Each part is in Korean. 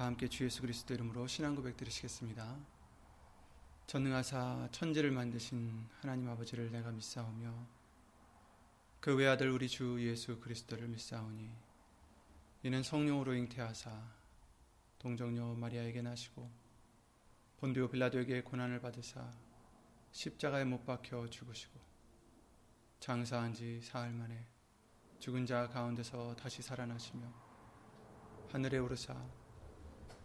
다 함께 주 예수 그리스도 이름으로 신앙 고백 드리시겠습니다. 전능하사 천지를 만드신 하나님 아버지를 내가 믿사오며 그 외아들 우리 주 예수 그리스도를 믿사오니 이는 성령으로 잉태하사 동정녀 마리아에게 나시고 본디오 빌라도에게 고난을 받으사 십자가에 못 박혀 죽으시고 장사한 지 사흘 만에 죽은 자 가운데서 다시 살아나시며 하늘에 오르사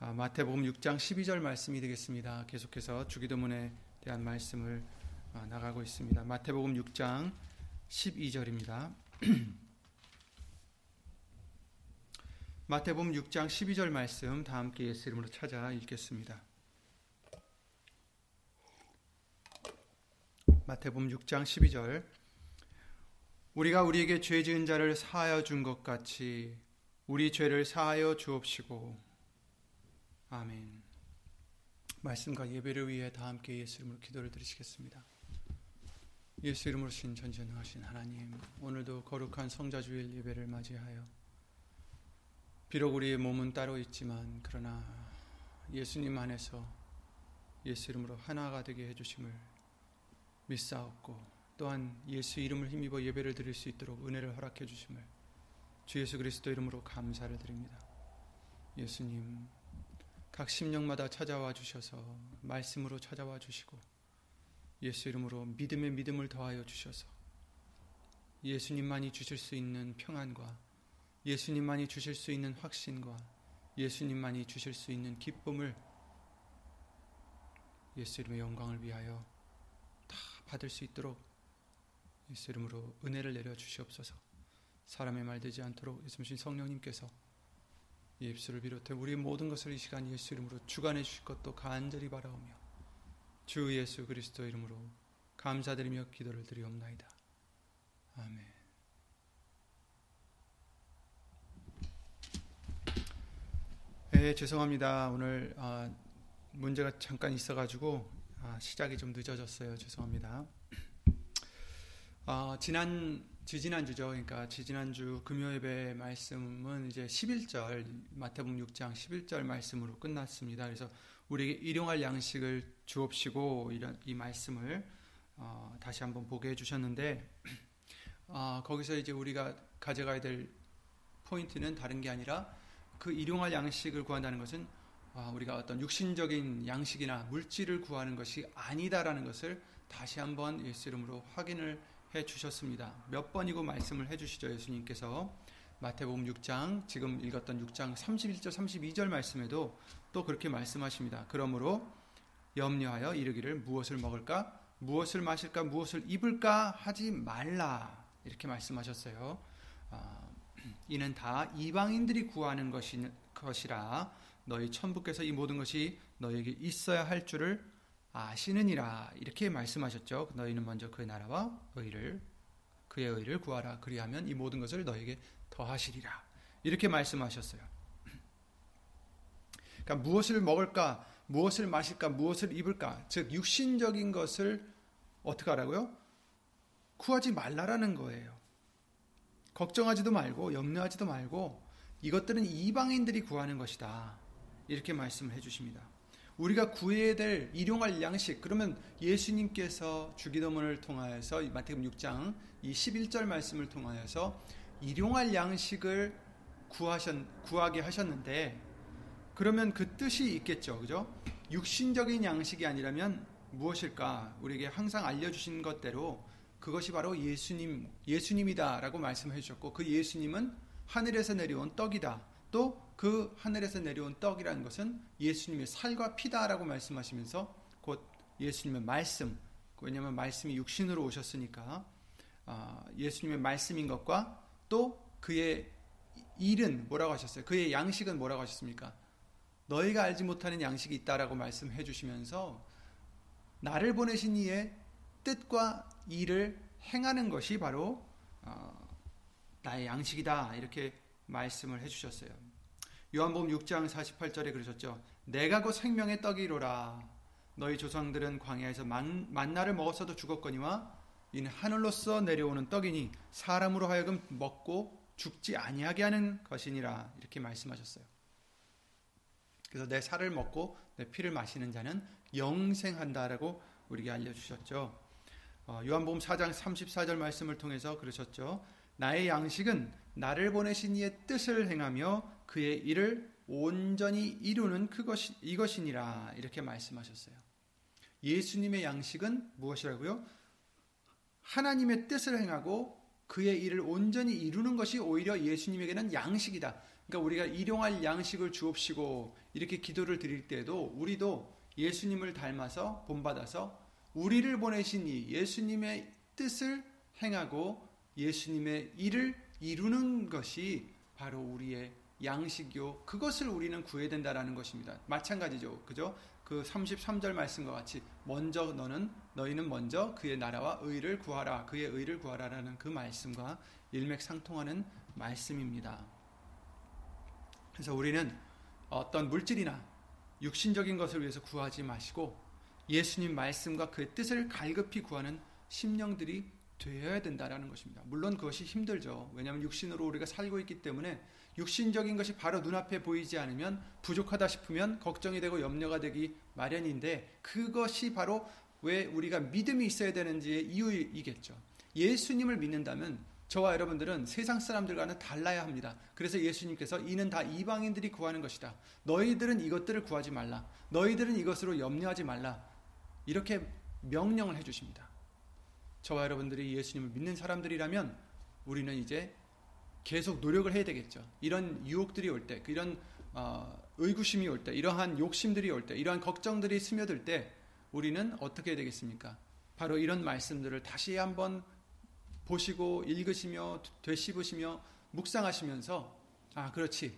마태복음 6장 12절 말씀이 되겠습니다. 계속해서 주기도문에 대한 말씀을 아, 나가고 있습니다. 마태복음 6장 12절입니다. 마태복음 6장 12절 말씀 다 함께 예수 이름으로 찾아 읽겠습니다. 마태복음 6장 12절 우리가 우리에게 죄 지은 자를 사하여 준 것 같이 우리 죄를 사하여 주옵시고 아멘. 말씀과 예배를 위해 다 함께 예수 이름으로 기도를 드리시겠습니다. 예수 이름으로 신 전전하신 하나님, 오늘도 거룩한 성자 주일 예배를 맞이하여 비록 우리의 몸은 따로 있지만 그러나 예수님 안에서 예수 이름으로 하나가 되게 해 주심을 믿사옵고 또한 예수 이름을 힘입어 예배를 드릴 수 있도록 은혜를 허락해 주심을 주 예수 그리스도 이름으로 감사를 드립니다. 예수님 각 심령마다 찾아와 주셔서 말씀으로 찾아와 주시고 예수 이름으로 믿음의 믿음을 더하여 주셔서 예수님만이 주실 수 있는 평안과 예수님만이 주실 수 있는 확신과 예수님만이 주실 수 있는 기쁨을 예수 이름의 영광을 위하여 다 받을 수 있도록 예수 이름으로 은혜를 내려 주시옵소서. 사람의 말 되지 않도록 예수님 성령님께서 이 입술을 비롯해 우리 모든 것을 이 시간 예수 이름으로 주관해 주실 것도 간절히 바라오며 주 예수 그리스도 이름으로 감사드리며 기도를 드리옵나이다. 아멘. 네, 죄송합니다. 오늘 아, 문제가 잠깐 있어가지고 아, 시작이 좀 늦어졌어요. 죄송합니다. 아, 지난 지지난주죠. 그러니까 지지난주 금요예배 말씀은 이제 11절 마태복음 6장 11절 말씀으로 끝났습니다. 그래서 우리에게 일용할 양식을 주옵시고 이런 이 말씀을 어, 다시 한번 보게 해주셨는데 어, 거기서 이제 우리가 가져가야 될 포인트는 다른 게 아니라 그 일용할 양식을 구한다는 것은 어, 우리가 어떤 육신적인 양식이나 물질을 구하는 것이 아니다라는 것을 다시 한번 예수 이름으로 확인을 해 주셨습니다. 몇 번이고 말씀을 해 주시죠. 예수님께서 마태복음 6장 지금 읽었던 6장 31절 32절 말씀에도 또 그렇게 말씀하십니다. 그러므로 염려하여 이르기를 무엇을 먹을까 무엇을 마실까 무엇을 입을까 하지 말라 이렇게 말씀하셨어요. 어, 이는 다 이방인들이 구하는 것이, 것이라 너희 천부께서 이 모든 것이 너에게 있어야 할 줄을 아시느니라 이렇게 말씀하셨죠. 너희는 먼저 그의 나라와 의를 그의 의를 구하라. 그리하면 이 모든 것을 너에게 더하시리라. 이렇게 말씀하셨어요. 그러니까 무엇을 먹을까, 무엇을 마실까, 무엇을 입을까, 즉 육신적인 것을 어떻게 하라고요? 구하지 말라라는 거예요. 걱정하지도 말고 염려하지도 말고 이것들은 이방인들이 구하는 것이다. 이렇게 말씀을 해 주십니다. 우리가 구해야 될 일용할 양식 그러면 예수님께서 주기도문을 통하여서 마태복음 6장 이 11절 말씀을 통하여서 일용할 양식을 구하셨, 구하게 하셨는데 그러면 그 뜻이 있겠죠. 그죠? 육신적인 양식이 아니라면 무엇일까? 우리에게 항상 알려 주신 것대로 그것이 바로 예수님, 예수님이다라고 말씀해 주셨고 그 예수님은 하늘에서 내려온 떡이다. 또 그 하늘에서 내려온 떡이라는 것은 예수님의 살과 피다라고 말씀하시면서 곧 예수님의 말씀, 왜냐하면 말씀이 육신으로 오셨으니까 아, 예수님의 말씀인 것과 또 그의 일은 뭐라고 하셨어요? 그의 양식은 뭐라고 하셨습니까? 너희가 알지 못하는 양식이 있다라고 말씀해 주시면서 나를 보내신 이의 뜻과 일을 행하는 것이 바로 어, 나의 양식이다 이렇게 말씀을 해주셨어요. 요한복음 6장 48절에 그러셨죠. 내가 곧 생명의 떡이로라. 너희 조상들은 광야에서 만, 만나를 먹었어도 죽었거니와 이는 하늘로서 내려오는 떡이니 사람으로 하여금 먹고 죽지 아니하게 하는 것이니라 이렇게 말씀하셨어요. 그래서 내 살을 먹고 내 피를 마시는 자는 영생한다라고 우리에게 알려주셨죠. 어, 요한복음 4장 34절 말씀을 통해서 그러셨죠. 나의 양식은 나를 보내신 이의 뜻을 행하며 그의 일을 온전히 이루는 그것이 이것이니라 이렇게 말씀하셨어요. 예수님의 양식은 무엇이라고요? 하나님의 뜻을 행하고 그의 일을 온전히 이루는 것이 오히려 예수님에게는 양식이다. 그러니까 우리가 일용할 양식을 주옵시고 이렇게 기도를 드릴 때에도 우리도 예수님을 닮아서 본받아서 우리를 보내신 이 예수님의 뜻을 행하고 예수님의 일을 이루는 것이 바로 우리의 양식이요. 그것을 우리는 구해야 된다라는 것입니다. 마찬가지죠. 그죠? 그 33절 말씀과 같이 먼저 너는 너희는 먼저 그의 나라와 의를 구하라. 그의 의를 구하라라는 그 말씀과 일맥상통하는 말씀입니다. 그래서 우리는 어떤 물질이나 육신적인 것을 위해서 구하지 마시고 예수님 말씀과 그 뜻을 갈급히 구하는 심령들이 되어야 된다라는 것입니다. 물론 그것이 힘들죠. 왜냐하면 육신으로 우리가 살고 있기 때문에 육신적인 것이 바로 눈앞에 보이지 않으면 부족하다 싶으면 걱정이 되고 염려가 되기 마련인데 그것이 바로 왜 우리가 믿음이 있어야 되는지의 이유이겠죠. 예수님을 믿는다면 저와 여러분들은 세상 사람들과는 달라야 합니다. 그래서 예수님께서 이는 다 이방인들이 구하는 것이다. 너희들은 이것들을 구하지 말라. 너희들은 이것으로 염려하지 말라. 이렇게 명령을 해 주십니다. 저와 여러분들이 예수님을 믿는 사람들이라면 우리는 이제 계속 노력을 해야 되겠죠. 이런 유혹들이 올 때, 이런 어, 의구심이 올 때, 이러한 욕심들이 올 때, 이러한 걱정들이 스며들 때 우리는 어떻게 해야 되겠습니까? 바로 이런 말씀들을 다시 한번 보시고 읽으시며 되씹으시며 묵상하시면서 아 그렇지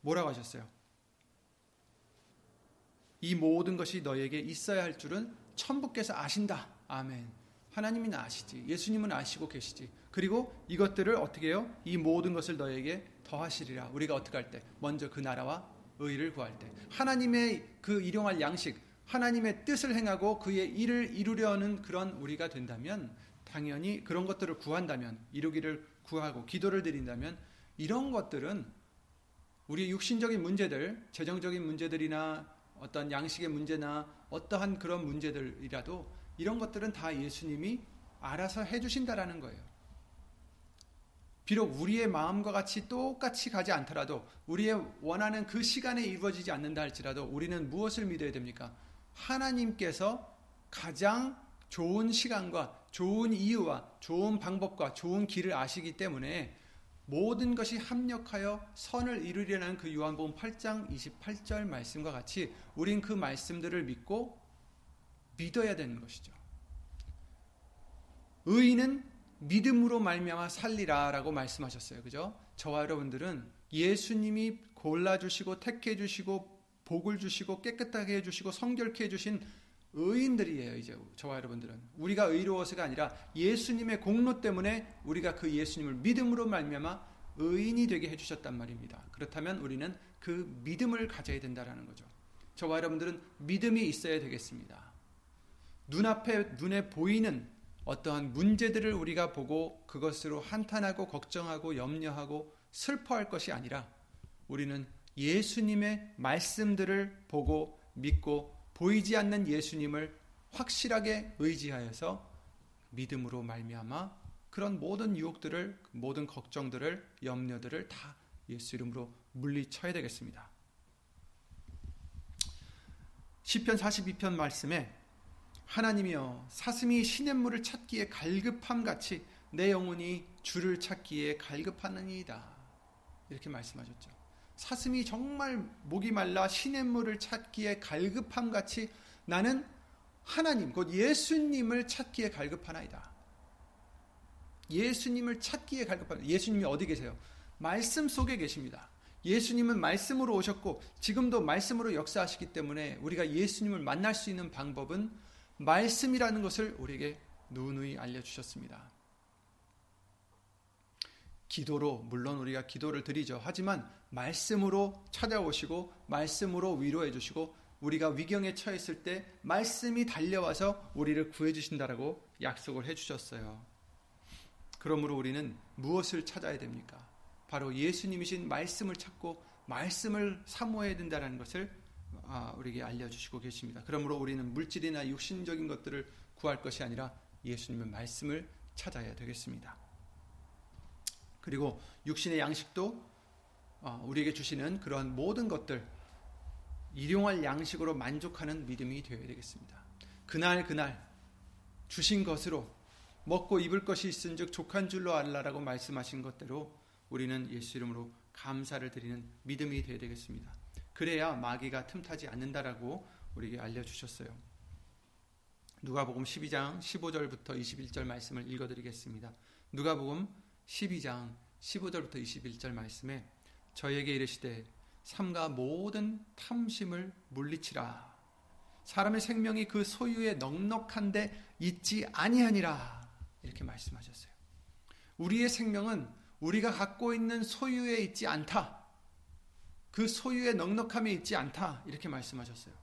뭐라고 하셨어요? 이 모든 것이 너에게 있어야 할 줄은 천부께서 아신다. 아멘. 하나님은 아시지. 예수님은 아시고 계시지. 그리고 이것들을 어떻게 해요? 이 모든 것을 너에게 더하시리라. 우리가 어떻게 할 때? 먼저 그 나라와 의를 구할 때. 하나님의 그 일용할 양식, 하나님의 뜻을 행하고 그의 일을 이루려는 그런 우리가 된다면 당연히 그런 것들을 구한다면 이루기를 구하고 기도를 드린다면 이런 것들은 우리 육신적인 문제들, 재정적인 문제들이나 어떤 양식의 문제나 어떠한 그런 문제들이라도 이런 것들은 다 예수님이 알아서 해주신다라는 거예요. 비록 우리의 마음과 같이 똑같이 가지 않더라도 우리의 원하는 그 시간에 이루어지지 않는다 할지라도 우리는 무엇을 믿어야 됩니까? 하나님께서 가장 좋은 시간과 좋은 이유와 좋은 방법과 좋은 길을 아시기 때문에 모든 것이 합력하여 선을 이루려는 그 요한복음 8장 28절 말씀과 같이 우린 그 말씀들을 믿고 믿어야 되는 것이죠. 의인은 믿음으로 말미암아 살리라라고 말씀하셨어요. 그죠? 저와 여러분들은 예수님이 골라 주시고 택해 주시고 복을 주시고 깨끗하게 해 주시고 성결케 해 주신 의인들이에요, 이제 저와 여러분들은. 우리가 의로워서가 아니라 예수님의 공로 때문에 우리가 그 예수님을 믿음으로 말미암아 의인이 되게 해 주셨단 말입니다. 그렇다면 우리는 그 믿음을 가져야 된다라는 거죠. 저와 여러분들은 믿음이 있어야 되겠습니다. 눈앞에 눈에 보이는 어떠한 문제들을 우리가 보고 그것으로 한탄하고 걱정하고 염려하고 슬퍼할 것이 아니라 우리는 예수님의 말씀들을 보고 믿고 보이지 않는 예수님을 확실하게 의지하여서 믿음으로 말미암아 그런 모든 유혹들을 모든 걱정들을 염려들을 다 예수 이름으로 물리쳐야 되겠습니다. 시편 42편 말씀에 하나님이여 사슴이 시냇물을 찾기에 갈급함 같이 내 영혼이 주를 찾기에 갈급하느니이다. 이렇게 말씀하셨죠. 사슴이 정말 목이 말라 시냇물을 찾기에 갈급함 같이 나는 하나님 곧 예수님을 찾기에 갈급하나이다. 예수님을 찾기에 갈급하다. 예수님이 어디 계세요? 말씀 속에 계십니다. 예수님은 말씀으로 오셨고 지금도 말씀으로 역사하시기 때문에 우리가 예수님을 만날 수 있는 방법은 말씀이라는 것을 우리에게 누누이 알려주셨습니다. 기도로 물론 우리가 기도를 드리죠. 하지만 말씀으로 찾아오시고 말씀으로 위로해 주시고 우리가 위경에 처했을 때 말씀이 달려와서 우리를 구해 주신다라고 약속을 해 주셨어요. 그러므로 우리는 무엇을 찾아야 됩니까? 바로 예수님이신 말씀을 찾고 말씀을 사모해야 된다는 것을 아, 우리에게 알려주시고 계십니다. 그러므로 우리는 물질이나 육신적인 것들을 구할 것이 아니라 예수님의 말씀을 찾아야 되겠습니다. 그리고 육신의 양식도 어, 우리에게 주시는 그러한 모든 것들 일용할 양식으로 만족하는 믿음이 되어야 되겠습니다. 그날 그날 주신 것으로 먹고 입을 것이 있은즉 족한 줄로 알라라고 말씀하신 것대로 우리는 예수 이름으로 감사를 드리는 믿음이 되어야 되겠습니다. 그래야 마귀가 틈타지 않는다라고 우리에게 알려주셨어요. 누가복음 12장 15절부터 21절 말씀을 읽어드리겠습니다. 누가복음 12장 15절부터 21절 말씀에 저에게 이르시되 삼가 모든 탐심을 물리치라. 사람의 생명이 그 소유에 넉넉한데 있지 아니하니라. 이렇게 말씀하셨어요. 우리의 생명은 우리가 갖고 있는 소유에 있지 않다. 그 소유의 넉넉함에 있지 않다. 이렇게 말씀하셨어요.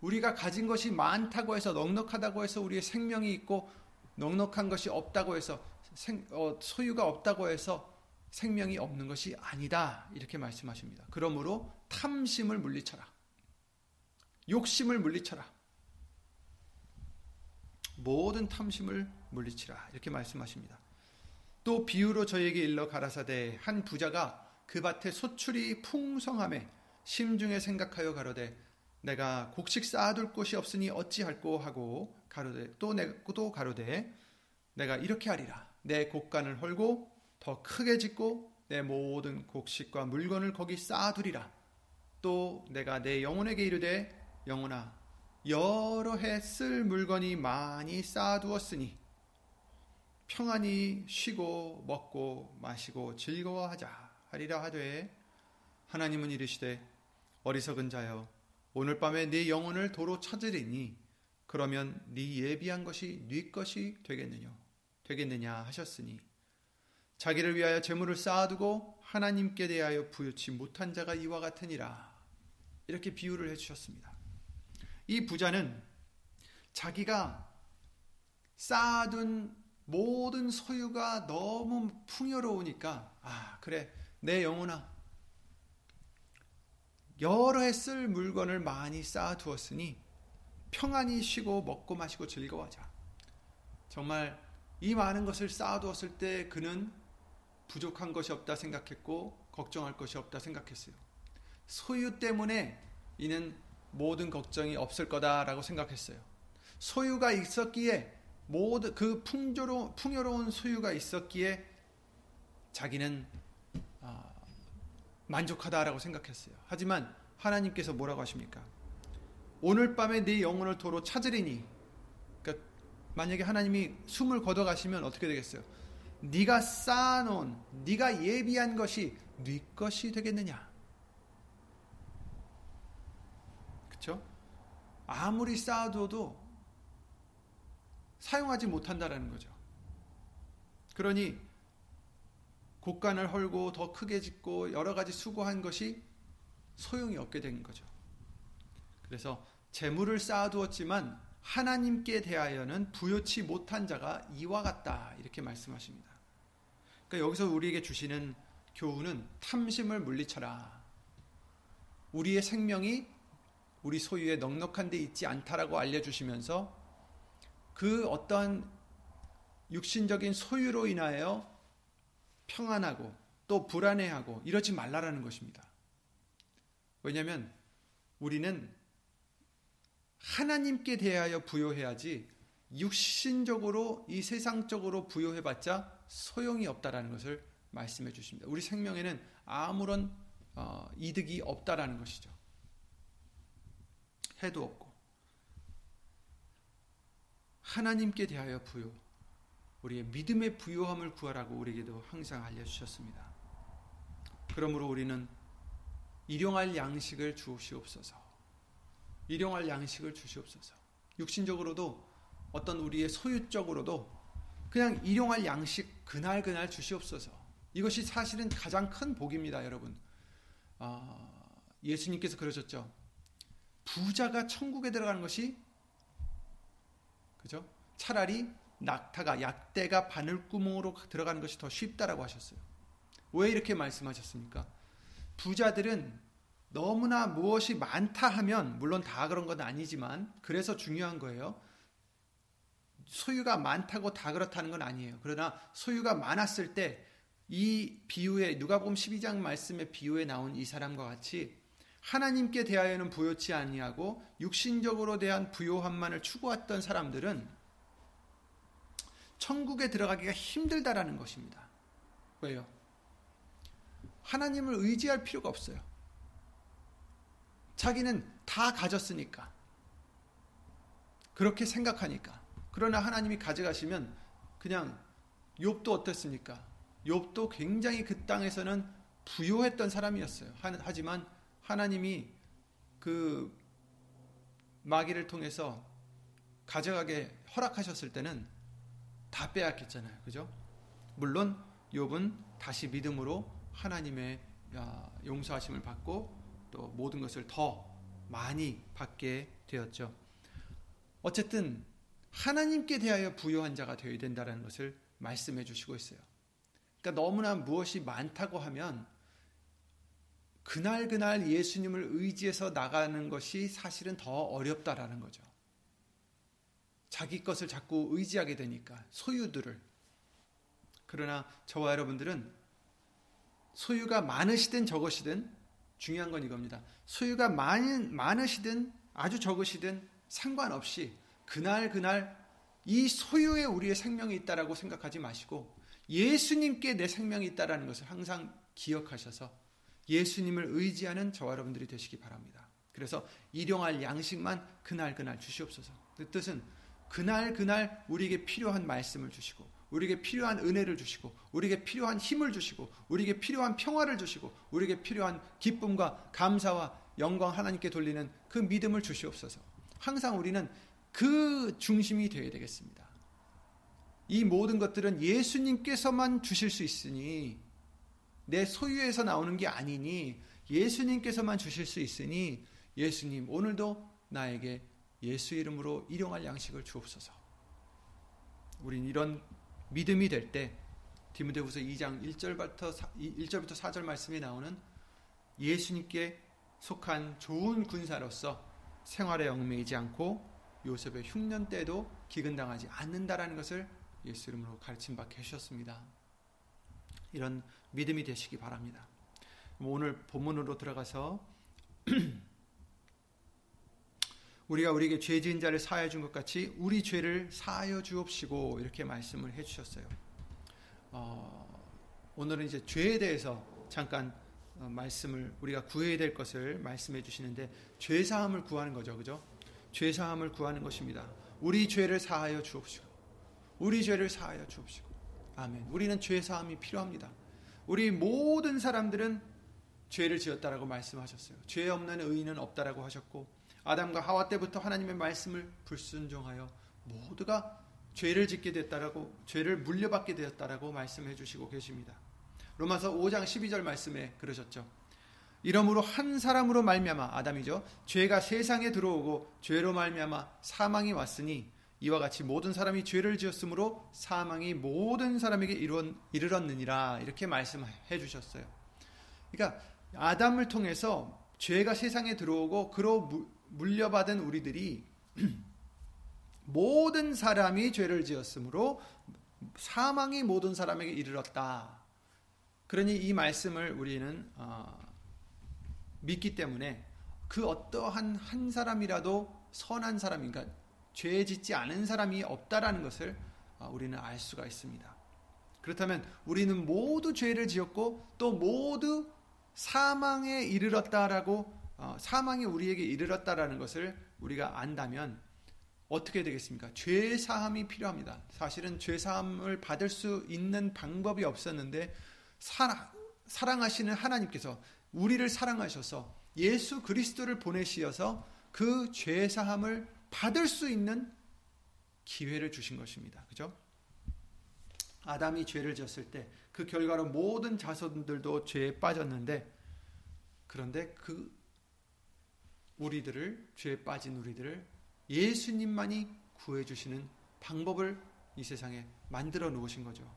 우리가 가진 것이 많다고 해서 넉넉하다고 해서 우리의 생명이 있고 넉넉한 것이 없다고 해서 생, 어, 소유가 없다고 해서 생명이 없는 것이 아니다. 이렇게 말씀하십니다. 그러므로 탐심을 물리쳐라. 욕심을 물리쳐라. 모든 탐심을 물리치라. 이렇게 말씀하십니다. 또 비유로 저에게 일러 가라사대 한 부자가 그 밭에 소출이 풍성함에 심중에 생각하여 가로되 내가 곡식 쌓아둘 곳이 없으니 어찌할꼬 하고 가로되 또, 내, 또 가로되 내가 이렇게 하리라. 내 곡간을 헐고 더 크게 짓고 내 모든 곡식과 물건을 거기 쌓아두리라. 또 내가 내 영혼에게 이르되 영혼아 여러 해 쓸 물건이 많이 쌓아두었으니 평안히 쉬고 먹고 마시고 즐거워하자 하리라 하되 하나님은 이르시되 어리석은 자여 오늘 밤에 네 영혼을 도로 찾으리니 그러면 네 예비한 것이 네 것이 되겠느냐 되겠느냐 하셨으니 자기를 위하여 재물을 쌓아두고 하나님께 대하여 부여치 못한 자가 이와 같으니라 이렇게 비유를 해 주셨습니다. 이 부자는 자기가 쌓아둔 모든 소유가 너무 풍요로우니까 아 그래 내 영혼아 여러 해 쓸 물건을 많이 쌓아두었으니 평안히 쉬고 먹고 마시고 즐거워하자. 정말 이 많은 것을 쌓아두었을 때 그는 부족한 것이 없다 생각했고 걱정할 것이 없다 생각했어요. 소유 때문에 이는 모든 걱정이 없을 거다라고 생각했어요. 소유가 있었기에 모든 그 풍조로, 풍요로운 소유가 있었기에 자기는 아, 만족하다라고 생각했어요. 하지만 하나님께서 뭐라고 하십니까? 오늘 밤에 네 영혼을 도로 찾으리니 그러니까 만약에 하나님이 숨을 거둬 가시면 어떻게 되겠어요? 네가 쌓아놓은 네가 예비한 것이 네 것이 되겠느냐? 그렇죠? 아무리 쌓아둬도 사용하지 못한다라는 거죠. 그러니 곡간을 헐고 더 크게 짓고 여러 가지 수고한 것이 소용이 없게 된 거죠. 그래서 재물을 쌓아두었지만 하나님께 대하여는 부여치 못한 자가 이와 같다 이렇게 말씀하십니다. 그러니까 여기서 우리에게 주시는 교훈은 탐심을 물리쳐라. 우리의 생명이 우리 소유에 넉넉한 데 있지 않다라고 알려주시면서 그 어떤 육신적인 소유로 인하여 평안하고 또 불안해하고 이러지 말라라는 것입니다. 왜냐하면 우리는 하나님께 대하여 부여해야지 육신적으로 이 세상적으로 부여해봤자 소용이 없다라는 것을 말씀해 주십니다. 우리 생명에는 아무런 어, 이득이 없다라는 것이죠. 해도 없고 하나님께 대하여 부여 우리의 믿음의 부요함을 구하라고 우리에게도 항상 알려주셨습니다. 그러므로 우리는 일용할 양식을 주시옵소서. 일용할 양식을 주시옵소서. 육신적으로도 어떤 우리의 소유적으로도 그냥 일용할 양식 그날 그날 주시옵소서. 이것이 사실은 가장 큰 복입니다, 여러분. 아, 예수님께서 그러셨죠. 부자가 천국에 들어가는 것이 그죠? 차라리 낙타가 약대가 바늘구멍으로 들어가는 것이 더 쉽다라고 하셨어요. 왜 이렇게 말씀하셨습니까? 부자들은 너무나 무엇이 많다 하면 물론 다 그런 건 아니지만 그래서 중요한 거예요. 소유가 많다고 다 그렇다는 건 아니에요. 그러나 소유가 많았을 때 이 비유에 누가복음 12장 말씀의 비유에 나온 이 사람과 같이 하나님께 대하여는 부요치 아니하고 육신적으로 대한 부요함만을 추구했던 사람들은 천국에 들어가기가 힘들다라는 것입니다. 왜요? 하나님을 의지할 필요가 없어요. 자기는 다 가졌으니까. 그렇게 생각하니까. 그러나 하나님이 가져가시면 그냥 욥도 어땠습니까? 욥도 굉장히 그 땅에서는 부요했던 사람이었어요. 하지만 하나님이 그 마귀를 통해서 가져가게 허락하셨을 때는 다 빼앗겼잖아요. 그죠? 물론 욥은 다시 믿음으로 하나님의 용서하심을 받고 또 모든 것을 더 많이 받게 되었죠. 어쨌든 하나님께 대하여 부여한 자가 되어야 된다는 것을 말씀해 주시고 있어요. 그러니까 너무나 무엇이 많다고 하면 그날 그날 예수님을 의지해서 나가는 것이 사실은 더 어렵다라는 거죠. 자기 것을 자꾸 의지하게 되니까 소유들을 그러나 저와 여러분들은 소유가 많으시든 적으시든 중요한 건 이겁니다. 소유가 많, 많으시든 아주 적으시든 상관없이 그날 그날 이 소유에 우리의 생명이 있다라고 생각하지 마시고 예수님께 내 생명이 있다라는 것을 항상 기억하셔서 예수님을 의지하는 저와 여러분들이 되시기 바랍니다. 그래서 일용할 양식만 그날 그날 주시옵소서. 그 뜻은 그날 그날 우리에게 필요한 말씀을 주시고 우리에게 필요한 은혜를 주시고 우리에게 필요한 힘을 주시고 우리에게 필요한 평화를 주시고 우리에게 필요한 기쁨과 감사와 영광 하나님께 돌리는 그 믿음을 주시옵소서. 항상 우리는 그 중심이 되어야 되겠습니다. 이 모든 것들은 예수님께서만 주실 수 있으니 내 소유에서 나오는 게 아니니 예수님께서만 주실 수 있으니 예수님 오늘도 나에게 예수 이름으로 일용할 양식을 주옵소서. 우린 이런 믿음이 될 때 디모데후서 2장 1절부터 1절부터 4절 말씀에 나오는 예수님께 속한 좋은 군사로서 생활에 얽매이지 않고 요셉의 흉년 때도 기근당하지 않는다라는 것을 예수 이름으로 가르침 받게 하셨습니다. 이런 믿음이 되시기 바랍니다. 오늘 본문으로 들어가서 우리가 우리에게 죄 지은 자를 사하여 준 것 같이 우리 죄를 사하여 주옵시고 이렇게 말씀을 해 주셨어요. 어, 오늘은 이제 죄에 대해서 잠깐 어, 말씀을 우리가 구해야 될 것을 말씀해 주시는데 죄 사함을 구하는 거죠. 그죠? 죄 사함을 구하는 것입니다. 우리 죄를 사하여 주옵시고 우리 죄를 사하여 주옵시고 아멘. 우리는 죄 사함이 필요합니다. 우리 모든 사람들은 죄를 지었다라고 말씀하셨어요. 죄 없는 의인은 없다라고 하셨고 아담과 하와 때부터 하나님의 말씀을 불순종하여 모두가 죄를 짓게 됐다라고 죄를 물려받게 되었다라고 말씀해 주시고 계십니다. 로마서 5장 12절 말씀에 그러셨죠. 이러므로 한 사람으로 말미암아 아담이죠. 죄가 세상에 들어오고 죄로 말미암아 사망이 왔으니 이와 같이 모든 사람이 죄를 지었으므로 사망이 모든 사람에게 이르렀느니라 이렇게 말씀해 주셨어요. 그러니까 아담을 통해서 죄가 세상에 들어오고 그로 물려받은 우리들이 모든 사람이 죄를 지었으므로 사망이 모든 사람에게 이르렀다. 그러니 이 말씀을 우리는 어, 믿기 때문에 그 어떠한 한 사람이라도 선한 사람인가 죄 짓지 않은 사람이 없다라는 것을 어, 우리는 알 수가 있습니다. 그렇다면 우리는 모두 죄를 지었고 또 모두 사망에 이르렀다라고 어, 사망이 우리에게 이르렀다라는 것을 우리가 안다면 어떻게 되겠습니까? 죄 사함이 필요합니다. 사실은 죄 사함을 받을 수 있는 방법이 없었는데 사랑, 사랑하시는 하나님께서 우리를 사랑하셔서 예수 그리스도를 보내시어서 그 죄 사함을 받을 수 있는 기회를 주신 것입니다. 그죠? 아담이 죄를 지었을 때 그 결과로 모든 자손들도 죄에 빠졌는데 그런데 그 우리들을 죄에 빠진 우리들을 예수님만이 구해 주시는 방법을 이 세상에 만들어 놓으신 거죠.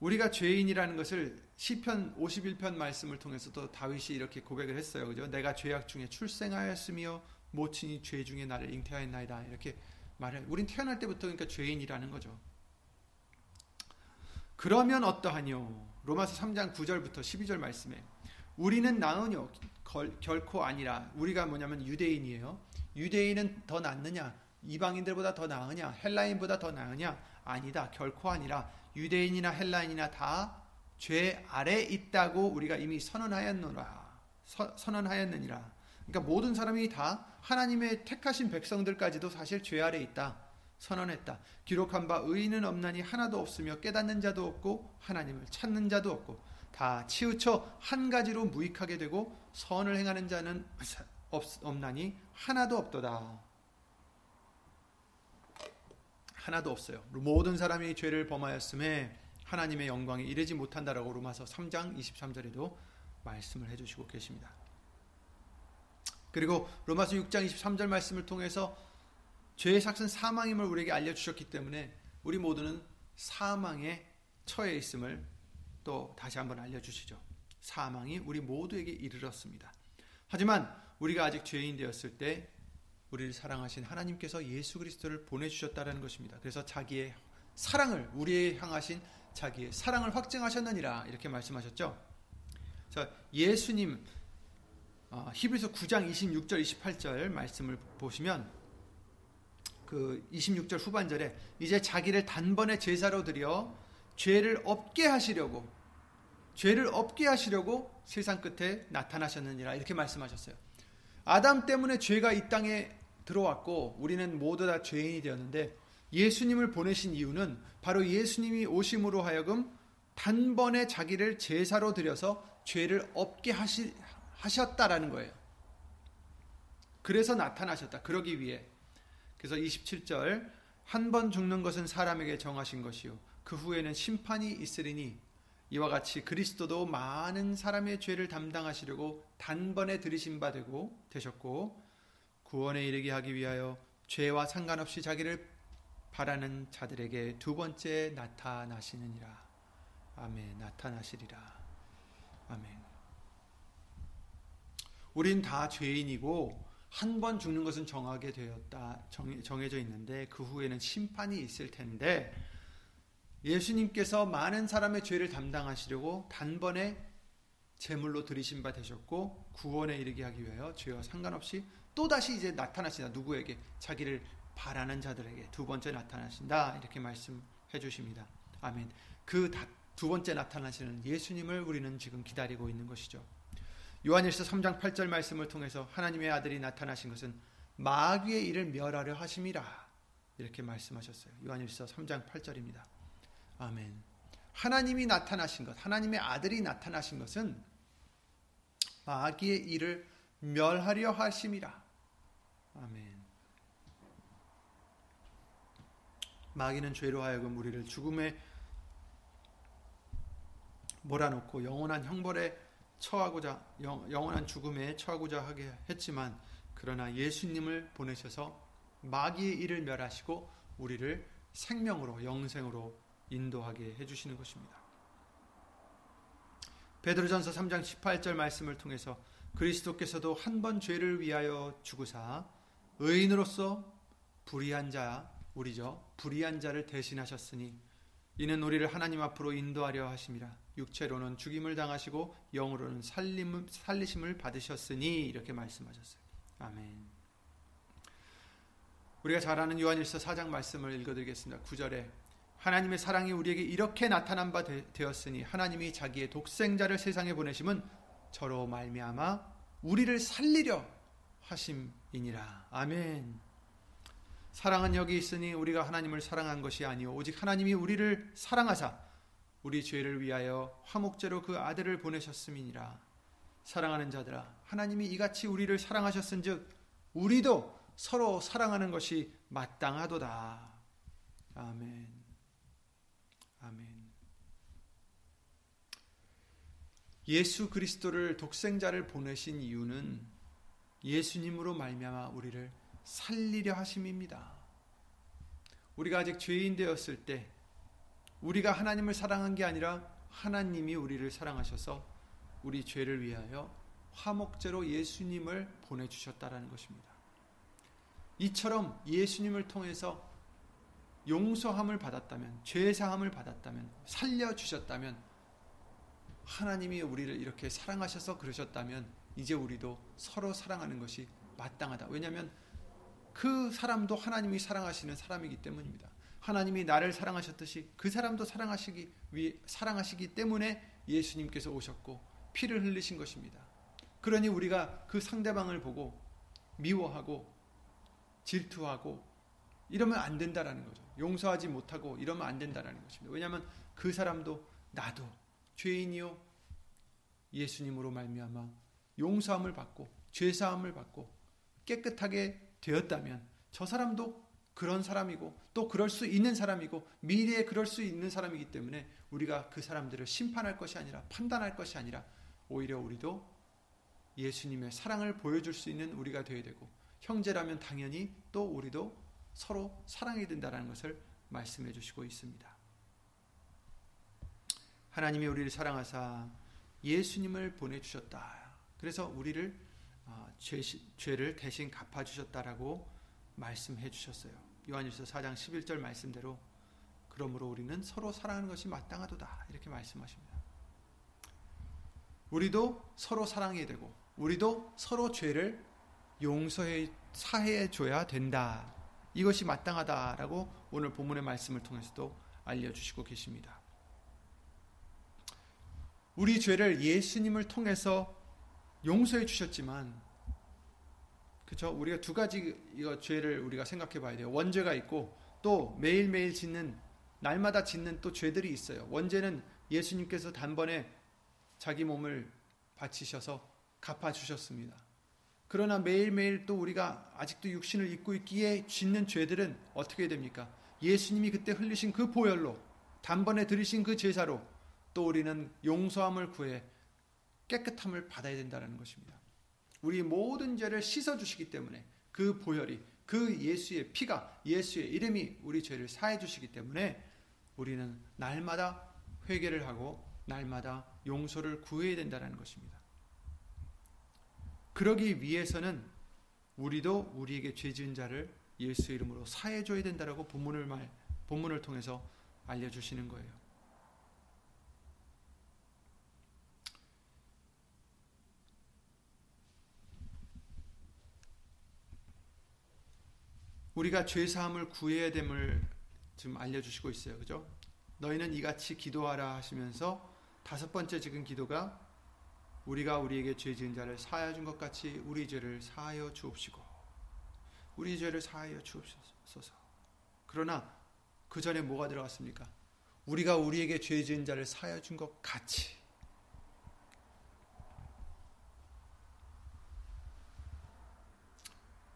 우리가 죄인이라는 것을 시편 51편 말씀을 통해서도 다윗이 이렇게 고백을 했어요. 그죠? 내가 죄악 중에 출생하였으며 모친이 죄 중에 나를 잉태하였나이다. 이렇게 말을 우린 태어날 때부터 그러니까 죄인이라는 거죠. 그러면 어떠하뇨? 로마서 3장 9절부터 12절 말씀에 우리는 나으 뇨 결코 아니라 우리가 뭐냐면 유대인이에요. 유대인은 더 낫느냐? 이방인들보다 더 나으냐? 헬라인보다 더 나으냐? 아니다. 결코 아니라 유대인이나 헬라인이나 다 죄 아래 있다고 우리가 이미 선언하였노라. 서, 선언하였느니라. 그러니까 모든 사람이 다 하나님의 택하신 백성들까지도 사실 죄 아래 있다. 선언했다. 기록한 바 의인은 없나니 하나도 없으며 깨닫는 자도 없고 하나님을 찾는 자도 없고 다 치우쳐 한 가지로 무익하게 되고 선을 행하는 자는 없, 없나니 하나도 없도다. 하나도 없어요. 모든 사람이 죄를 범하였음에 하나님의 영광에 이르지 못한다라고 로마서 3장 23절에도 말씀을 해주시고 계십니다. 그리고 로마서 6장 23절 말씀을 통해서 죄의 삭은 사망임을 우리에게 알려주셨기 때문에 우리 모두는 사망에 처해 있음을 또 다시 한번 알려주시죠. 사망이 우리 모두에게 이르렀습니다. 하지만 우리가 아직 죄인 되었을 때 우리를 사랑하신 하나님께서 예수 그리스도를 보내주셨다는 것입니다. 그래서 자기의 사랑을 우리에 향하신 자기의 사랑을 확증하셨느니라 이렇게 말씀하셨죠. 자, 예수님 어, 히브리서 9장 26절 28절 말씀을 보시면 그 26절 후반절에 이제 자기를 단번에 제사로 드려 죄를 없게 하시려고 죄를 없게 하시려고 세상 끝에 나타나셨느니라 이렇게 말씀하셨어요. 아담 때문에 죄가 이 땅에 들어왔고 우리는 모두 다 죄인이 되었는데 예수님을 보내신 이유는 바로 예수님이 오심으로 하여금 단번에 자기를 제사로 드려서 죄를 없게 하시, 하셨다라는 거예요. 그래서 나타나셨다. 그러기 위해. 그래서 27절 한 번 죽는 것은 사람에게 정하신 것이요 그 후에는 심판이 있으리니 이와 같이 그리스도도 많은 사람의 죄를 담당하시려고 단번에 들이신 바 되고 되셨고 구원에 이르게 하기 위하여 죄와 상관없이 자기를 바라는 자들에게 두 번째 나타나시느니라. 아멘. 나타나시리라. 아멘. 우린 다 죄인이고 한 번 죽는 것은 정하게 되었다. 정해, 져 있는데 그 후에는 심판이 있을 텐데 예수님께서 많은 사람의 죄를 담당하시려고 단번에 제물로 들이신 바 되셨고 구원에 이르게 하기 위하여 죄와 상관없이 또다시 이제 나타나신다. 누구에게? 자기를 바라는 자들에게 두 번째 나타나신다. 이렇게 말씀해 주십니다. 아멘. 그 두 번째 나타나시는 예수님을 우리는 지금 기다리고 있는 것이죠. 요한일서 3장 8절 말씀을 통해서 하나님의 아들이 나타나신 것은 마귀의 일을 멸하려 하심이라. 이렇게 말씀하셨어요. 요한일서 3장 8절입니다. 아멘. 하나님이 나타나신 것, 하나님의 아들이 나타나신 것은 마귀의 일을 멸하려 하심이라. 아멘. 마귀는 죄로 하여금 우리를 죽음에 몰아놓고 영원한 형벌에 처하고자 영, 영원한 죽음에 처하고자 하게 했지만 그러나 예수님을 보내셔서 마귀의 일을 멸하시고 우리를 생명으로 영생으로 인도하게 해 주시는 것입니다. 베드로전서 3장 18절 말씀을 통해서 그리스도께서도 한 번 죄를 위하여 죽으사 의인으로서 불의한 자 우리죠 불의한 자를 대신하셨으니 이는 우리를 하나님 앞으로 인도하려 하심이라 육체로는 죽임을 당하시고 영으로는 살림, 살리심을 받으셨으니 이렇게 말씀하셨어요. 아멘. 우리가 잘 아는 요한일서 4장 말씀을 읽어드리겠습니다. 9절에 하나님의 사랑이 우리에게 이렇게 나타난 바 되었으니 하나님이 자기의 독생자를 세상에 보내심은 저로 말미암아 우리를 살리려 하심이니라. 아멘. 사랑은 여기 있으니 우리가 하나님을 사랑한 것이 아니요 오직 하나님이 우리를 사랑하사 우리 죄를 위하여 화목제로 그 아들을 보내셨음이니라. 사랑하는 자들아, 하나님이 이같이 우리를 사랑하셨은즉 우리도 서로 사랑하는 것이 마땅하도다. 아멘. 예수 그리스도를 독생자를 보내신 이유는 예수님으로 말미암아 우리를 살리려 하심입니다. 우리가 아직 죄인 되었을 때 우리가 하나님을 사랑한 게 아니라 하나님이 우리를 사랑하셔서 우리 죄를 위하여 화목제로 예수님을 보내 주셨다라는 것입니다. 이처럼 예수님을 통해서 용서함을 받았다면 죄 사함을 받았다면 살려 주셨다면 하나님이 우리를 이렇게 사랑하셔서 그러셨다면 이제 우리도 서로 사랑하는 것이 마땅하다. 왜냐하면 그 사람도 하나님이 사랑하시는 사람이기 때문입니다. 하나님이 나를 사랑하셨듯이 그 사람도 사랑하시기 위 사랑하시기 때문에 예수님께서 오셨고 피를 흘리신 것입니다. 그러니 우리가 그 상대방을 보고 미워하고 질투하고 이러면 안 된다라는 거죠. 용서하지 못하고 이러면 안 된다라는 것입니다. 왜냐하면 그 사람도 나도 죄인이요 예수님으로 말미암아 용서함을 받고 죄 사함을 받고 깨끗하게 되었다면 저 사람도 그런 사람이고 또 그럴 수 있는 사람이고 미래에 그럴 수 있는 사람이기 때문에 우리가 그 사람들을 심판할 것이 아니라 판단할 것이 아니라 오히려 우리도 예수님의 사랑을 보여줄 수 있는 우리가 되어야 되고 형제라면 당연히 또 우리도 서로 사랑해야 된다는 것을 말씀해 주시고 있습니다. 하나님이 우리를 사랑하사 예수님을 보내주셨다. 그래서 우리를 어, 죄, 죄를 대신 갚아주셨다라고 말씀해 주셨어요. 요한일서 4장 11절 말씀대로 그러므로 우리는 서로 사랑하는 것이 마땅하도다 이렇게 말씀하십니다. 우리도 서로 사랑해야 되고 우리도 서로 죄를 용서해 사해 줘야 된다. 이것이 마땅하다라고 오늘 본문의 말씀을 통해서도 알려 주시고 계십니다. 우리 죄를 예수님을 통해서 용서해 주셨지만 그렇죠? 우리가 두 가지 이거 죄를 우리가 생각해 봐야 돼요. 원죄가 있고 또 매일매일 짓는 날마다 짓는 또 죄들이 있어요. 원죄는 예수님께서 단번에 자기 몸을 바치셔서 갚아 주셨습니다. 그러나 매일매일 또 우리가 아직도 육신을 입고 있기에 짓는 죄들은 어떻게 됩니까? 예수님이 그때 흘리신 그 보혈로 단번에 들이신 그 제사로 또 우리는 용서함을 구해 깨끗함을 받아야 된다는 것입니다. 우리 모든 죄를 씻어 주시기 때문에 그 보혈이 그 예수의 피가 예수의 이름이 우리 죄를 사해 주시기 때문에 우리는 날마다 회개를 하고 날마다 용서를 구해야 된다는 것입니다. 그러기 위해서는 우리도 우리에게 죄 지은 자를 예수 이름으로 사해 줘야 된다라고 본문을 말 본문을 통해서 알려 주시는 거예요. 우리가 죄 사함을 구해야 됨을 지금 알려주시고 있어요. 그죠? 너희는 이같이 기도하라 하시면서 다섯 번째 지금 기도가 우리가 우리에게 죄 지은 자를 사하여 준 것 같이 우리 죄를 사하여 주옵시고 우리 죄를 사하여 주옵소서. 그러나 그 전에 뭐가 들어갔습니까? 우리가 우리에게 죄 지은 자를 사하여 준 것 같이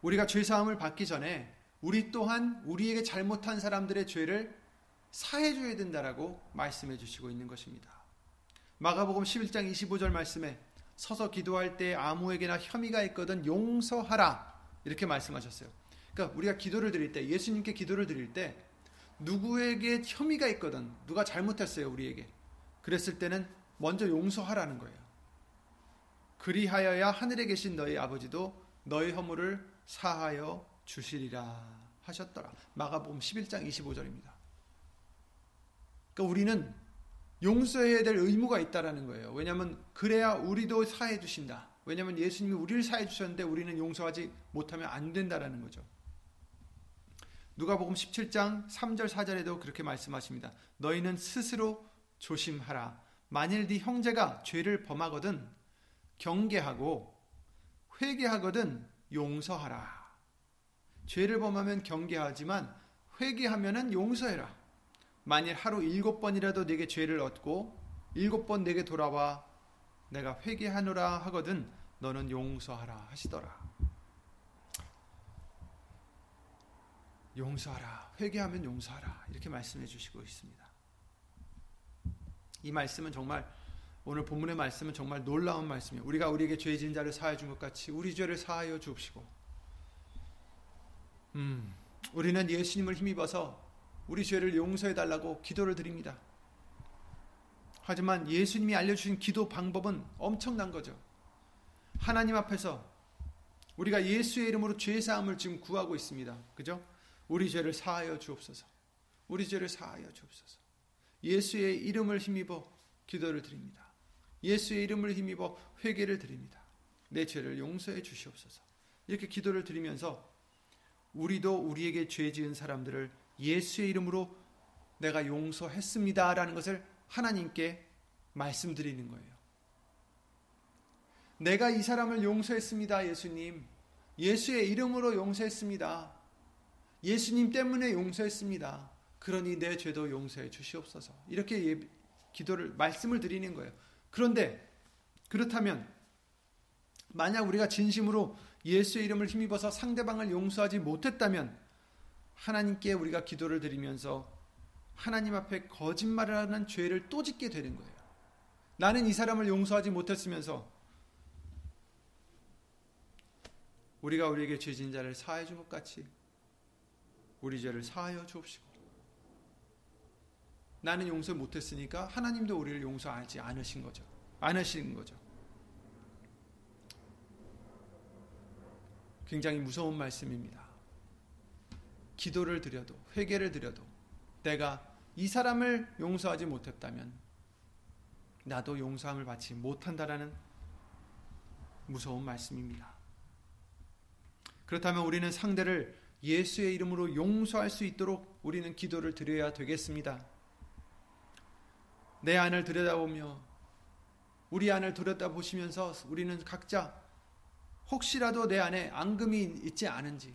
우리가 죄 사함을 받기 전에 우리 또한 우리에게 잘못한 사람들의 죄를 사해 줘야 된다라고 말씀해 주시고 있는 것입니다. 마가복음 11장 25절 말씀에 서서 기도할 때 아무에게나 혐의가 있거든 용서하라 이렇게 말씀하셨어요. 그러니까 우리가 기도를 드릴 때 예수님께 기도를 드릴 때 누구에게 혐의가 있거든 누가 잘못했어요 우리에게 그랬을 때는 먼저 용서하라는 거예요. 그리하여야 하늘에 계신 너희 아버지도 너희 허물을 사하여 주시리라 하셨더라. 마가복음 11장 25절입니다. 그러니까 우리는 용서해야 될 의무가 있다라는 거예요. 왜냐하면 그래야 우리도 사해 주신다. 왜냐하면 예수님이 우리를 사해 주셨는데 우리는 용서하지 못하면 안 된다라는 거죠. 누가복음 17장 3절 4절에도 그렇게 말씀하십니다. 너희는 스스로 조심하라. 만일 네 형제가 죄를 범하거든 경계하고 회개하거든 용서하라. 죄를 범하면 경계하지만 회개하면은 용서해라. 만일 하루 일곱 번이라도 내게 죄를 얻고 일곱 번 내게 돌아와 내가 회개하노라 하거든 너는 용서하라 하시더라. 용서하라. 회개하면 용서하라. 이렇게 말씀해 주시고 있습니다. 이 말씀은 정말 오늘 본문의 말씀은 정말 놀라운 말씀이에요. 우리가 우리에게 죄 지은 자를 사하여 준 것 같이 우리 죄를 사하여 주옵시고 음, 우리는 예수님을 힘입어서 우리 죄를 용서해 달라고 기도를 드립니다. 하지만 예수님이 알려주신 기도 방법은 엄청난 거죠. 하나님 앞에서 우리가 예수의 이름으로 죄 사함을 지금 구하고 있습니다. 그죠? 우리 죄를 사하여 주옵소서. 우리 죄를 사하여 주옵소서. 예수의 이름을 힘입어 기도를 드립니다. 예수의 이름을 힘입어 회개를 드립니다. 내 죄를 용서해 주시옵소서. 이렇게 기도를 드리면서 우리도 우리에게 죄 지은 사람들을 예수의 이름으로 내가 용서했습니다라는 것을 하나님께 말씀드리는 거예요. 내가 이 사람을 용서했습니다, 예수님. 예수의 이름으로 용서했습니다. 예수님 때문에 용서했습니다. 그러니 내 죄도 용서해 주시옵소서. 이렇게 예, 기도를 말씀을 드리는 거예요. 그런데 그렇다면 만약 우리가 진심으로 예수의 이름을 힘입어서 상대방을 용서하지 못했다면 하나님께 우리가 기도를 드리면서 하나님 앞에 거짓말을 하는 죄를 또 짓게 되는 거예요. 나는 이 사람을 용서하지 못했으면서 우리가 우리에게 죄진 자를 사해 준 것 같이 우리 죄를 사하여 주옵시고 나는 용서 못했으니까 하나님도 우리를 용서하지 않으신 거죠. 않으신 거죠. 굉장히 무서운 말씀입니다. 기도를 드려도 회개를 드려도 내가 이 사람을 용서하지 못했다면 나도 용서함을 받지 못한다라는 무서운 말씀입니다. 그렇다면 우리는 상대를 예수의 이름으로 용서할 수 있도록 우리는 기도를 드려야 되겠습니다. 내 안을 들여다보며 우리 안을 들여다보시면서 우리는 각자 혹시라도 내 안에 앙금이 있지 않은지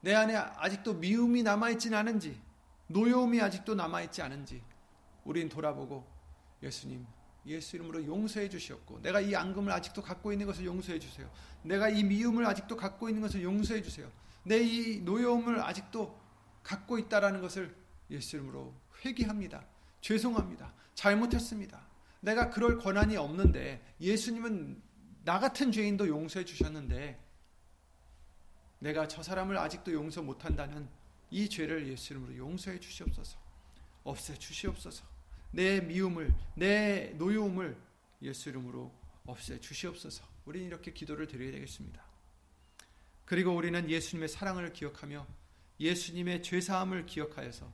내 안에 아직도 미움이 남아있지는 않은지 노여움이 아직도 남아있지 않은지 우린 돌아보고 예수님 예수 이름으로 용서해 주시옵고 내가 이 앙금을 아직도 갖고 있는 것을 용서해 주세요. 내가 이 미움을 아직도 갖고 있는 것을 용서해 주세요. 내 이 노여움을 아직도 갖고 있다라는 것을 예수 이름으로 회개합니다. 죄송합니다. 잘못했습니다. 내가 그럴 권한이 없는데 예수님은 나 같은 죄인도 용서해 주셨는데 내가 저 사람을 아직도 용서 못한다는 이 죄를 예수 이름으로 용서해 주시옵소서. 없애 주시옵소서. 내 미움을 내 노여움을 예수 이름으로 없애 주시옵소서. 우리는 이렇게 기도를 드려야 되겠습니다. 그리고 우리는 예수님의 사랑을 기억하며 예수님의 죄사함을 기억하여서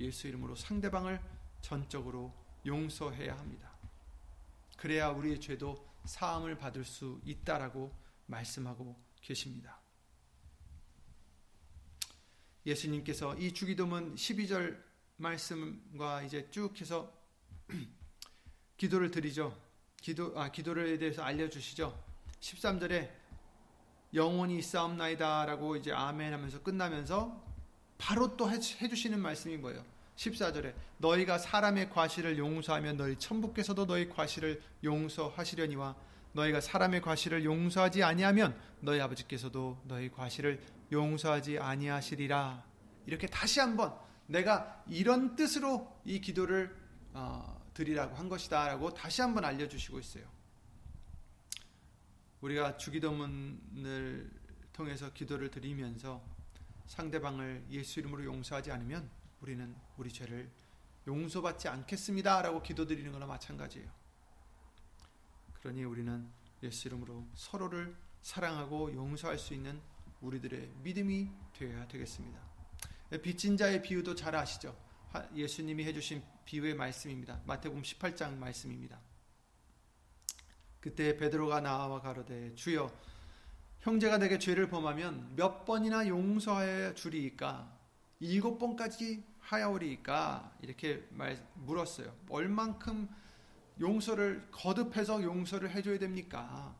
예수 이름으로 상대방을 전적으로 용서해야 합니다. 그래야 우리의 죄도 사함을 받을 수 있다라고 말씀하고 계십니다. 예수님께서 이 주기도문 12절 말씀과 이제 쭉 해서 기도를 드리죠. 기도 아 기도를 대해서 알려 주시죠. 13절에 영원히 싸움나이다라고 이제 아멘 하면서 끝나면서 바로 또 해 주시는 말씀인 거예요. 14절에 너희가 사람의 과실을 용서하면 너희 천부께서도 너희 과실을 용서하시려니와 너희가 사람의 과실을 용서하지 아니하면 너희 아버지께서도 너희 과실을 용서하지 아니하시리라. 이렇게 다시 한번 내가 이런 뜻으로 이 기도를 어, 드리라고 한 것이다라고 다시 한번 알려주시고 있어요. 우리가 주기도문을 통해서 기도를 드리면서 상대방을 예수 이름으로 용서하지 않으면 우리는 우리 죄를 용서받지 않겠습니다 라고 기도드리는 거나 마찬가지예요. 그러니 우리는 예수 이름으로 서로를 사랑하고 용서할 수 있는 우리들의 믿음이 되어야 되겠습니다. 빚진 자의 비유도 잘 아시죠? 예수님이 해주신 비유의 말씀입니다. 마태복음 18장 말씀입니다. 그때 베드로가 나와 가로되 주여 형제가 내게 죄를 범하면 몇 번이나 용서하여 주리이까 일곱 번까지 하여오리이까 이렇게 말, 물었어요. 얼만큼 용서를 거듭해서 용서를 해줘야 됩니까?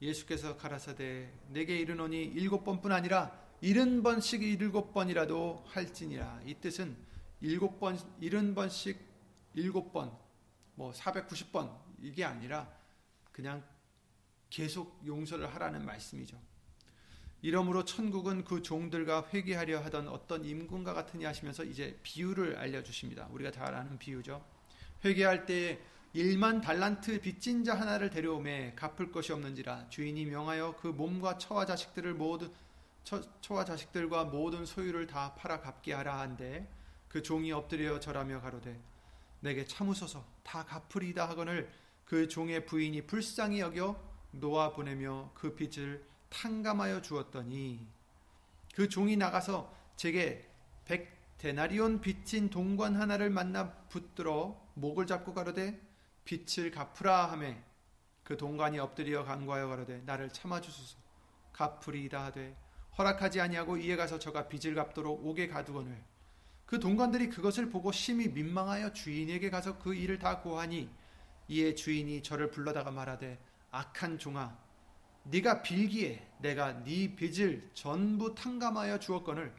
예수께서 가라사대 내게 이르노니 일곱 번뿐 아니라 일흔 번씩 일곱 번이라도 할지니라 이 뜻은 일곱 번, 일흔 번씩 일곱 번, 뭐 490번 이게 아니라 그냥 계속 용서를 하라는 말씀이죠. 이러므로 천국은 그 종들과 회개하려 하던 어떤 임금과 같으니 하시면서 이제 비유를 알려주십니다. 우리가 잘 아는 비유죠. 회개할 때 1만 달란트 빚진 자 하나를 데려오매 갚을 것이 없는지라 주인이 명하여 그 몸과 처와 자식들을 모두 처, 처와 자식들과 모든 소유를 다 팔아 갚게 하라 한데 그 종이 엎드려 절하며 가로되 내게 참으소서 다 갚으리다 하거늘 그 종의 부인이 불쌍히 여겨 놓아 보내며 그 빚을 탕감하여 주었더니 그 종이 나가서 제게 백 데나리온 빚진 동관 하나를 만나 붙들어 목을 잡고 가로되 빚을 갚으라 하매 그 동관이 엎드려 간과하여 가로되 나를 참아 주소서. 갚으리이다 하되 허락하지 아니하고 이에 가서 저가 빚을 갚도록 옥에 가두거늘. 그 동관들이 그것을 보고 심히 민망하여 주인에게 가서 그 일을 다 고하니 이에 주인이 저를 불러다가 말하되 악한 종아 네가 빌기에 내가 네 빚을 전부 탕감하여 주었거늘.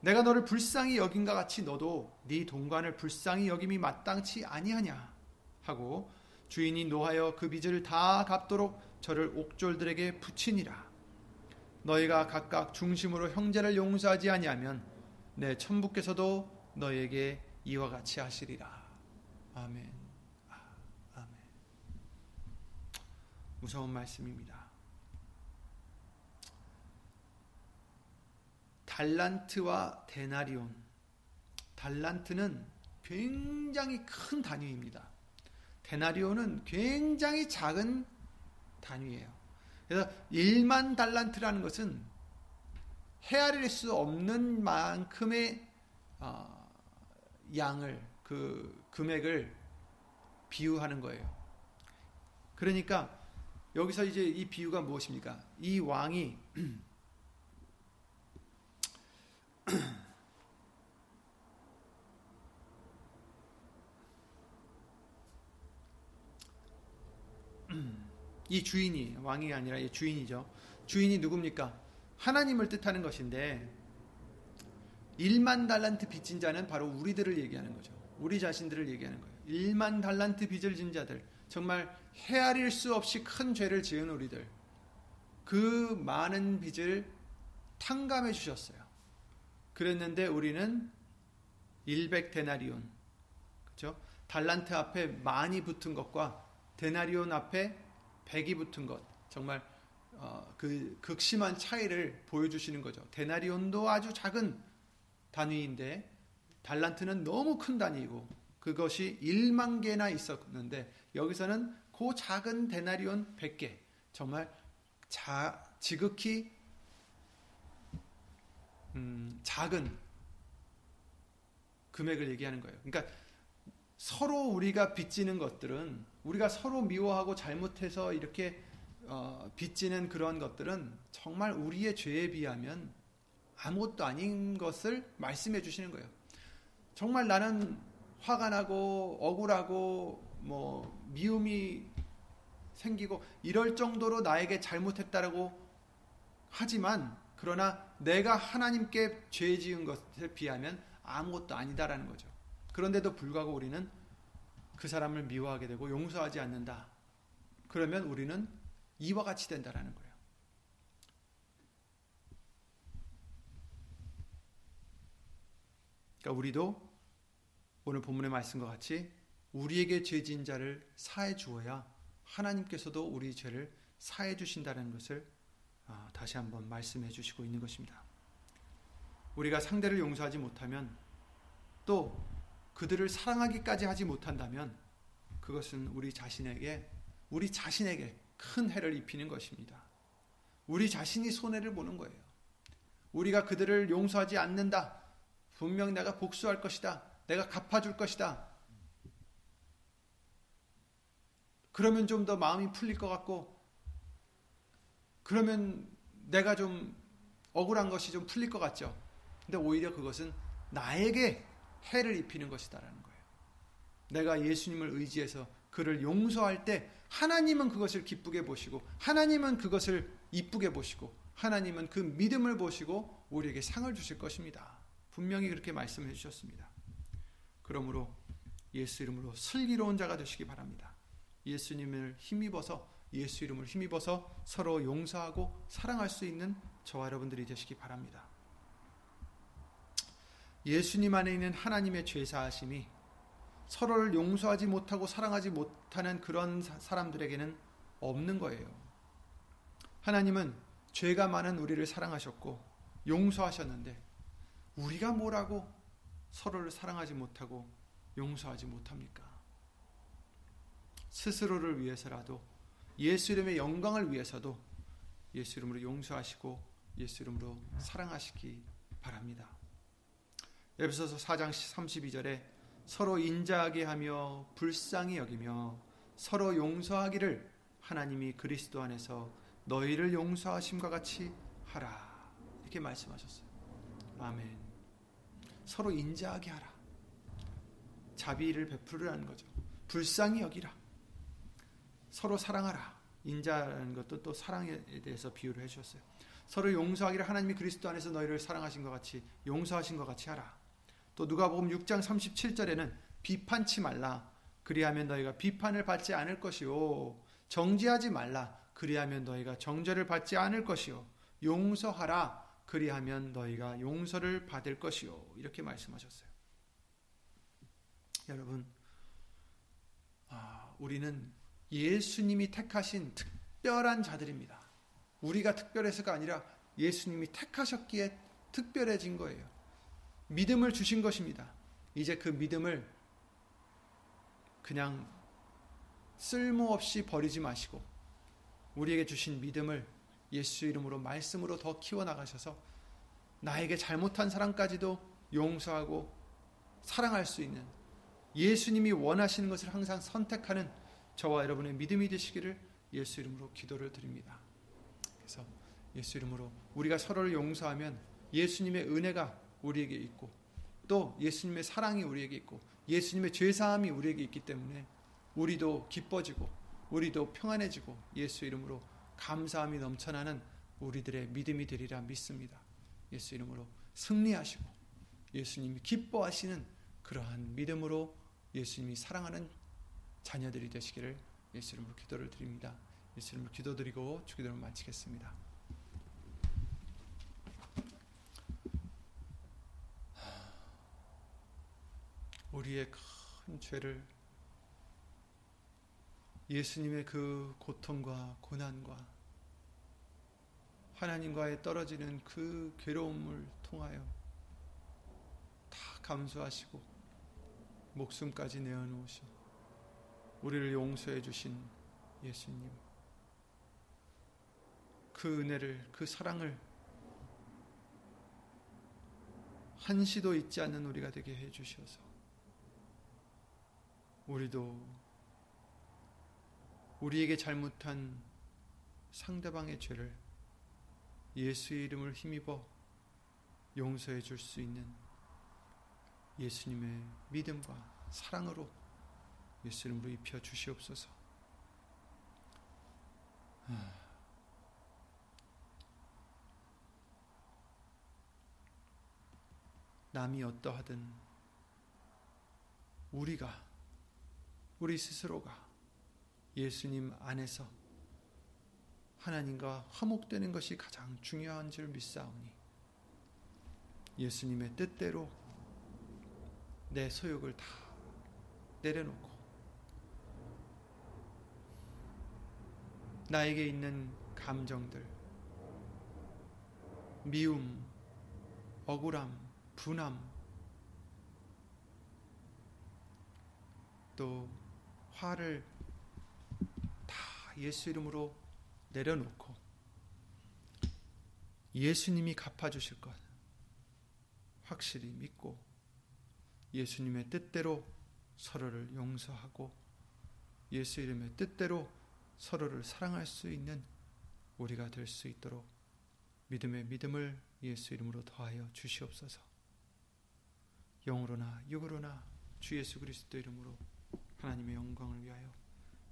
내가 너를 불쌍히 여긴가 같이 너도 네 동관을 불쌍히 여김이 마땅치 아니하냐? 하고 주인이 노하여 그 빚을 다 갚도록 저를 옥졸들에게 붙이니라. 너희가 각각 중심으로 형제를 용서하지 아니하면 내 천부께서도 너에게 이와 같이 하시리라. 아멘 아, 아멘 무서운 말씀입니다 달란트와 데나리온. 달란트는 굉장히 큰 단위입니다. 데나리온은 굉장히 작은 단위예요. 그래서 1만 달란트라는 것은 헤아릴 수 없는 만큼의 어, 양을 그 금액을 비유하는 거예요. 그러니까 여기서 이제 이 비유가 무엇입니까? 이 왕이 이 주인이 왕이 아니라 이 주인이죠. 주인이 누굽니까? 하나님을 뜻하는 것인데 1만 달란트 빚진 자는 바로 우리들을 얘기하는 거죠. 우리 자신들을 얘기하는 거예요. 1만 달란트 빚을 진 자들, 정말 헤아릴 수 없이 큰 죄를 지은 우리들. 그 많은 빚을 탕감해 주셨어요. 그랬는데 우리는 100 데나리온. 그렇죠? 달란트 앞에 많이 붙은 것과 데나리온 앞에 100이 붙은 것. 정말 어, 그 극심한 차이를 보여주시는 거죠. 데나리온도 아주 작은 단위인데 달란트는 너무 큰 단위이고 그것이 1만 개나 있었는데 여기서는 그 작은 데나리온 100개 정말 자, 지극히 음, 작은 금액을 얘기하는 거예요. 그러니까 서로 우리가 빚지는 것들은 우리가 서로 미워하고 잘못해서 이렇게 어, 빚지는 그런 것들은 정말 우리의 죄에 비하면 아무것도 아닌 것을 말씀해 주시는 거예요. 정말 나는 화가 나고 억울하고 뭐 미움이 생기고 이럴 정도로 나에게 잘못했다라고 하지만 그러나 내가 하나님께 죄 지은 것에 비하면 아무것도 아니다라는 거죠. 그런데도 불구하고 우리는 그 사람을 미워하게 되고 용서하지 않는다. 그러면 우리는 이와 같이 된다라는 거예요. 그러니까 우리도 오늘 본문의 말씀과 같이 우리에게 죄진 자를 사해 주어야 하나님께서도 우리 죄를 사해 주신다는 것을 아, 다시 한번 말씀해 주시고 있는 것입니다. 우리가 상대를 용서하지 못하면 또 그들을 사랑하기까지 하지 못한다면 그것은 우리 자신에게 우리 자신에게 큰 해를 입히는 것입니다. 우리 자신이 손해를 보는 거예요. 우리가 그들을 용서하지 않는다. 분명 내가 복수할 것이다. 내가 갚아줄 것이다. 그러면 좀 더 마음이 풀릴 것 같고 그러면 내가 좀 억울한 것이 좀 풀릴 것 같죠. 근데 오히려 그것은 나에게 해를 입히는 것이다라는 거예요. 내가 예수님을 의지해서 그를 용서할 때 하나님은 그것을 기쁘게 보시고 하나님은 그것을 이쁘게 보시고 하나님은 그 믿음을 보시고 우리에게 상을 주실 것입니다. 분명히 그렇게 말씀해 주셨습니다. 그러므로 예수 이름으로 슬기로운 자가 되시기 바랍니다. 예수님을 힘입어서 예수 이름을 힘입어서 서로 용서하고 사랑할 수 있는 저와 여러분들이 되시기 바랍니다. 예수님 안에 있는 하나님의 죄사하심이 서로를 용서하지 못하고 사랑하지 못하는 그런 사람들에게는 없는 거예요. 하나님은 죄가 많은 우리를 사랑하셨고 용서하셨는데 우리가 뭐라고 서로를 사랑하지 못하고 용서하지 못합니까? 스스로를 위해서라도 예수 이름의 영광을 위해서도 예수 이름으로 용서하시고 예수 이름으로 사랑하시기 바랍니다. 에베소서 4장 32절에 서로 인자하게 하며 불쌍히 여기며 서로 용서하기를 하나님이 그리스도 안에서 너희를 용서하심과 같이 하라. 이렇게 말씀하셨어요. 아멘. 서로 인자하게 하라. 자비를 베풀으라는 거죠. 불쌍히 여기라. 서로 사랑하라. 인자라는 것도 또 사랑에 대해서 비유를 해주셨어요. 서로 용서하기를 하나님이 그리스도 안에서 너희를 사랑하신 것 같이 용서하신 것 같이 하라. 또 누가복음 6장 37절에는 비판치 말라. 그리하면 너희가 비판을 받지 않을 것이요. 정죄하지 말라. 그리하면 너희가 정죄를 받지 않을 것이요. 용서하라. 그리하면 너희가 용서를 받을 것이요. 이렇게 말씀하셨어요. 여러분, 아, 우리는 예수님이 택하신 특별한 자들입니다. 우리가 특별해서가 아니라 예수님이 택하셨기에 특별해진 거예요. 믿음을 주신 것입니다. 이제 그 믿음을 그냥 쓸모없이 버리지 마시고 우리에게 주신 믿음을 예수 이름으로 말씀으로 더 키워나가셔서 나에게 잘못한 사람까지도 용서하고 사랑할 수 있는 예수님이 원하시는 것을 항상 선택하는 저와 여러분의 믿음이 되시기를 예수 이름으로 기도를 드립니다. 그래서 예수 이름으로 우리가 서로를 용서하면 예수님의 은혜가 우리에게 있고 또 예수님의 사랑이 우리에게 있고 예수님의 죄사함이 우리에게 있기 때문에 우리도 기뻐지고 우리도 평안해지고 예수 이름으로 감사함이 넘쳐나는 우리들의 믿음이 되리라 믿습니다. 예수 이름으로 승리하시고 예수님이 기뻐하시는 그러한 믿음으로 예수님이 사랑하는 자녀들이 되시기를 예수 이름으로 기도를 드립니다. 예수 이름으로 기도드리고 주기도를 마치겠습니다. 우리의 큰 죄를 예수님의 그 고통과 고난과 하나님과의 떨어지는 그 괴로움을 통하여 다 감수하시고 목숨까지 내어놓으신 우리를 용서해 주신 예수님. 그 은혜를 그 사랑을 한시도 잊지 않는 우리가 되게 해 주셔서 우리도 우리에게 잘못한 상대방의 죄를 예수의 이름을 힘입어 용서해 줄 수 있는 예수님의 믿음과 사랑으로 예수 이름으로 입혀 주시옵소서. 남이 어떠하든 우리가 우리 스스로가 예수님 안에서 하나님과 화목되는 것이 가장 중요한 줄 믿사오니 예수님의 뜻대로 내 소욕을 다 내려놓고 나에게 있는 감정들. 미움, 억울함, 분함. 또 화를 예수 이름으로 내려놓고 예수님이 갚아주실 것 확실히 믿고 예수님의 뜻대로 서로를 용서하고 예수 이름의 뜻대로 서로를 사랑할 수 있는 우리가 될 수 있도록 믿음의 믿음을 예수 이름으로 더하여 주시옵소서. 영으로나 육으로나 주 예수 그리스도 이름으로 하나님의 영광을 위하여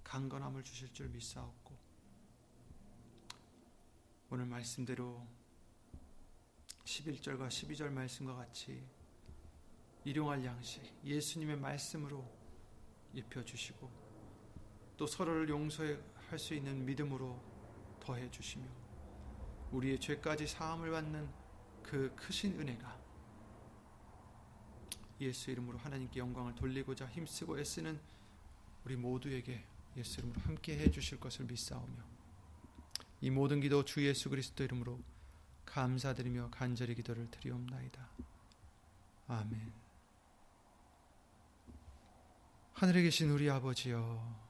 강건함을 주실 줄 믿사옵고 오늘 말씀대로 11절과 12절 말씀과 같이 일용할 양식 예수님의 말씀으로 입혀 주시고 또 서로를 용서 할 수 있는 믿음으로 더해 주시며 우리의 죄까지 사함을 받는 그 크신 은혜가 예수 이름으로 하나님께 영광을 돌리고자 힘쓰고 애쓰는 우리 모두에게 예수 이름으로 함께 해 주실 것을 믿사오며 이 모든 기도 주 예수 그리스도 이름으로 감사드리며 간절히 기도를 드리옵나이다. 아멘. 하늘에 계신 우리 아버지여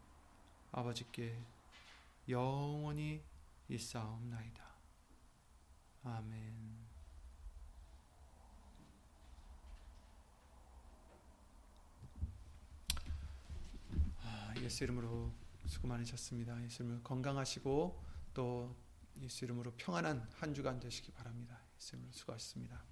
아버지께 영원히 있사옵나이다. 아멘. 아, 예수 이름으로 수고 많으셨습니다. 예수 이름으로 건강하시고 또 예수 이름으로 평안한 한 주간 되시기 바랍니다. 예수 이름으로 수고하셨습니다.